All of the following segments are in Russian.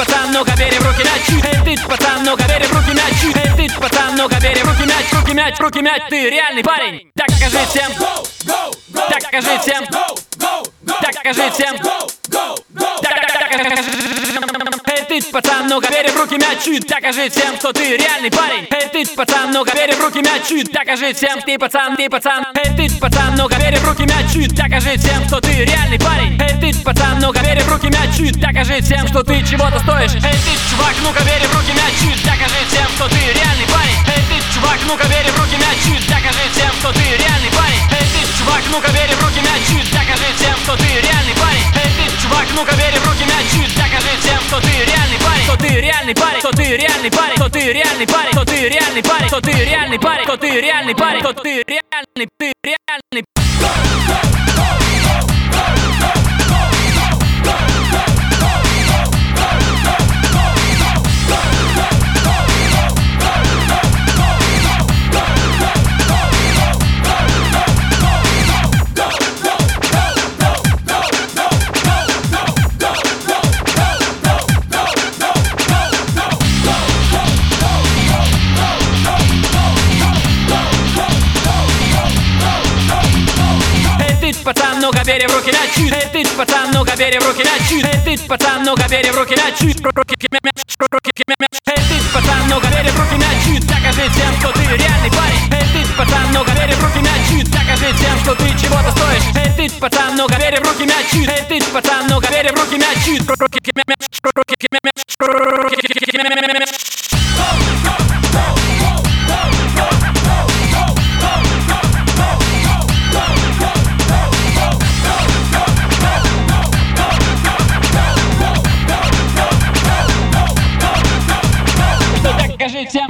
пацан, ну-ка бери в руки мяч Эй, ты пацан, ну-ка бери в руки мяч Эй, ты пацан, ну-ка бери в руки мяч руки мяч, руки мяч, ты реальный парень Так скажи всем Так скажи всем Так скажи всем Так, так, Эй, ты пацан, ну-ка бери в руки мяч Докажи всем, что ты реальный парень. Эй, ты пацан, ну-ка бери в руки мяч Докажи всем, ты пацан, ты пацан. Эй, ты пацан, ну-ка бери в руки мяч Докажи всем, что ты реальный парень. Эй, ты пацан, ну-ка бери в руки мяч Докажи всем, что ты чего-то стоишь. Эй, ты чувак, ну-ка бери в руки мяч Докажи всем, что ты реальный парень ну-ка бери в руки мяч Докажи всем, что ты реальный парень. Что ты реальный парень Что ты реальный парень Что ты реальный парень Что ты реальный парень Что ты реальный парень Что ты реальный парень Что ты реальный Ты реальный. Эй, пацан, ну-ка бери в руки мяч Эй, ты пацан, ну-ка бери в руки мяч Эй, ты пацан, ну-ка бери в руки мяч Руки мяч, руки мяч Эй, ты пацан, ну-ка бери в руки мяч Докажи всем, что ты реальный парень Эй, ты пацан, ну-ка бери в руки мяч Докажи всем, что ты чего-то стоишь Эй, ты пацан, ну-ка бери в руки мяч Эй, ты пацан, ну-ка бери в руки мяч Руки мяч, руки мяч, руки мяч что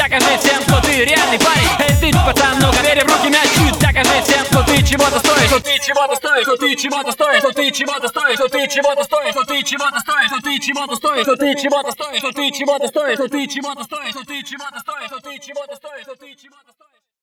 Докажи всем, что ты реальный парень Эй, ты пацан, ну-ка бери в руки мяч Докажи всем, что ты чего-то стоишь Что ты чего-то стоишь, что ты чего-то стоишь Что ты чего-то стоишь, что ты чего-то стоишь Что ты чего-то стоишь, что ты чего-то стоишь Что ты чего-то стоишь, что ты чего-то стоишь Что ты чего-то стоишь, что ты чего-то стоишь Что ты чего-то стоишь, что ты чего-то стоишь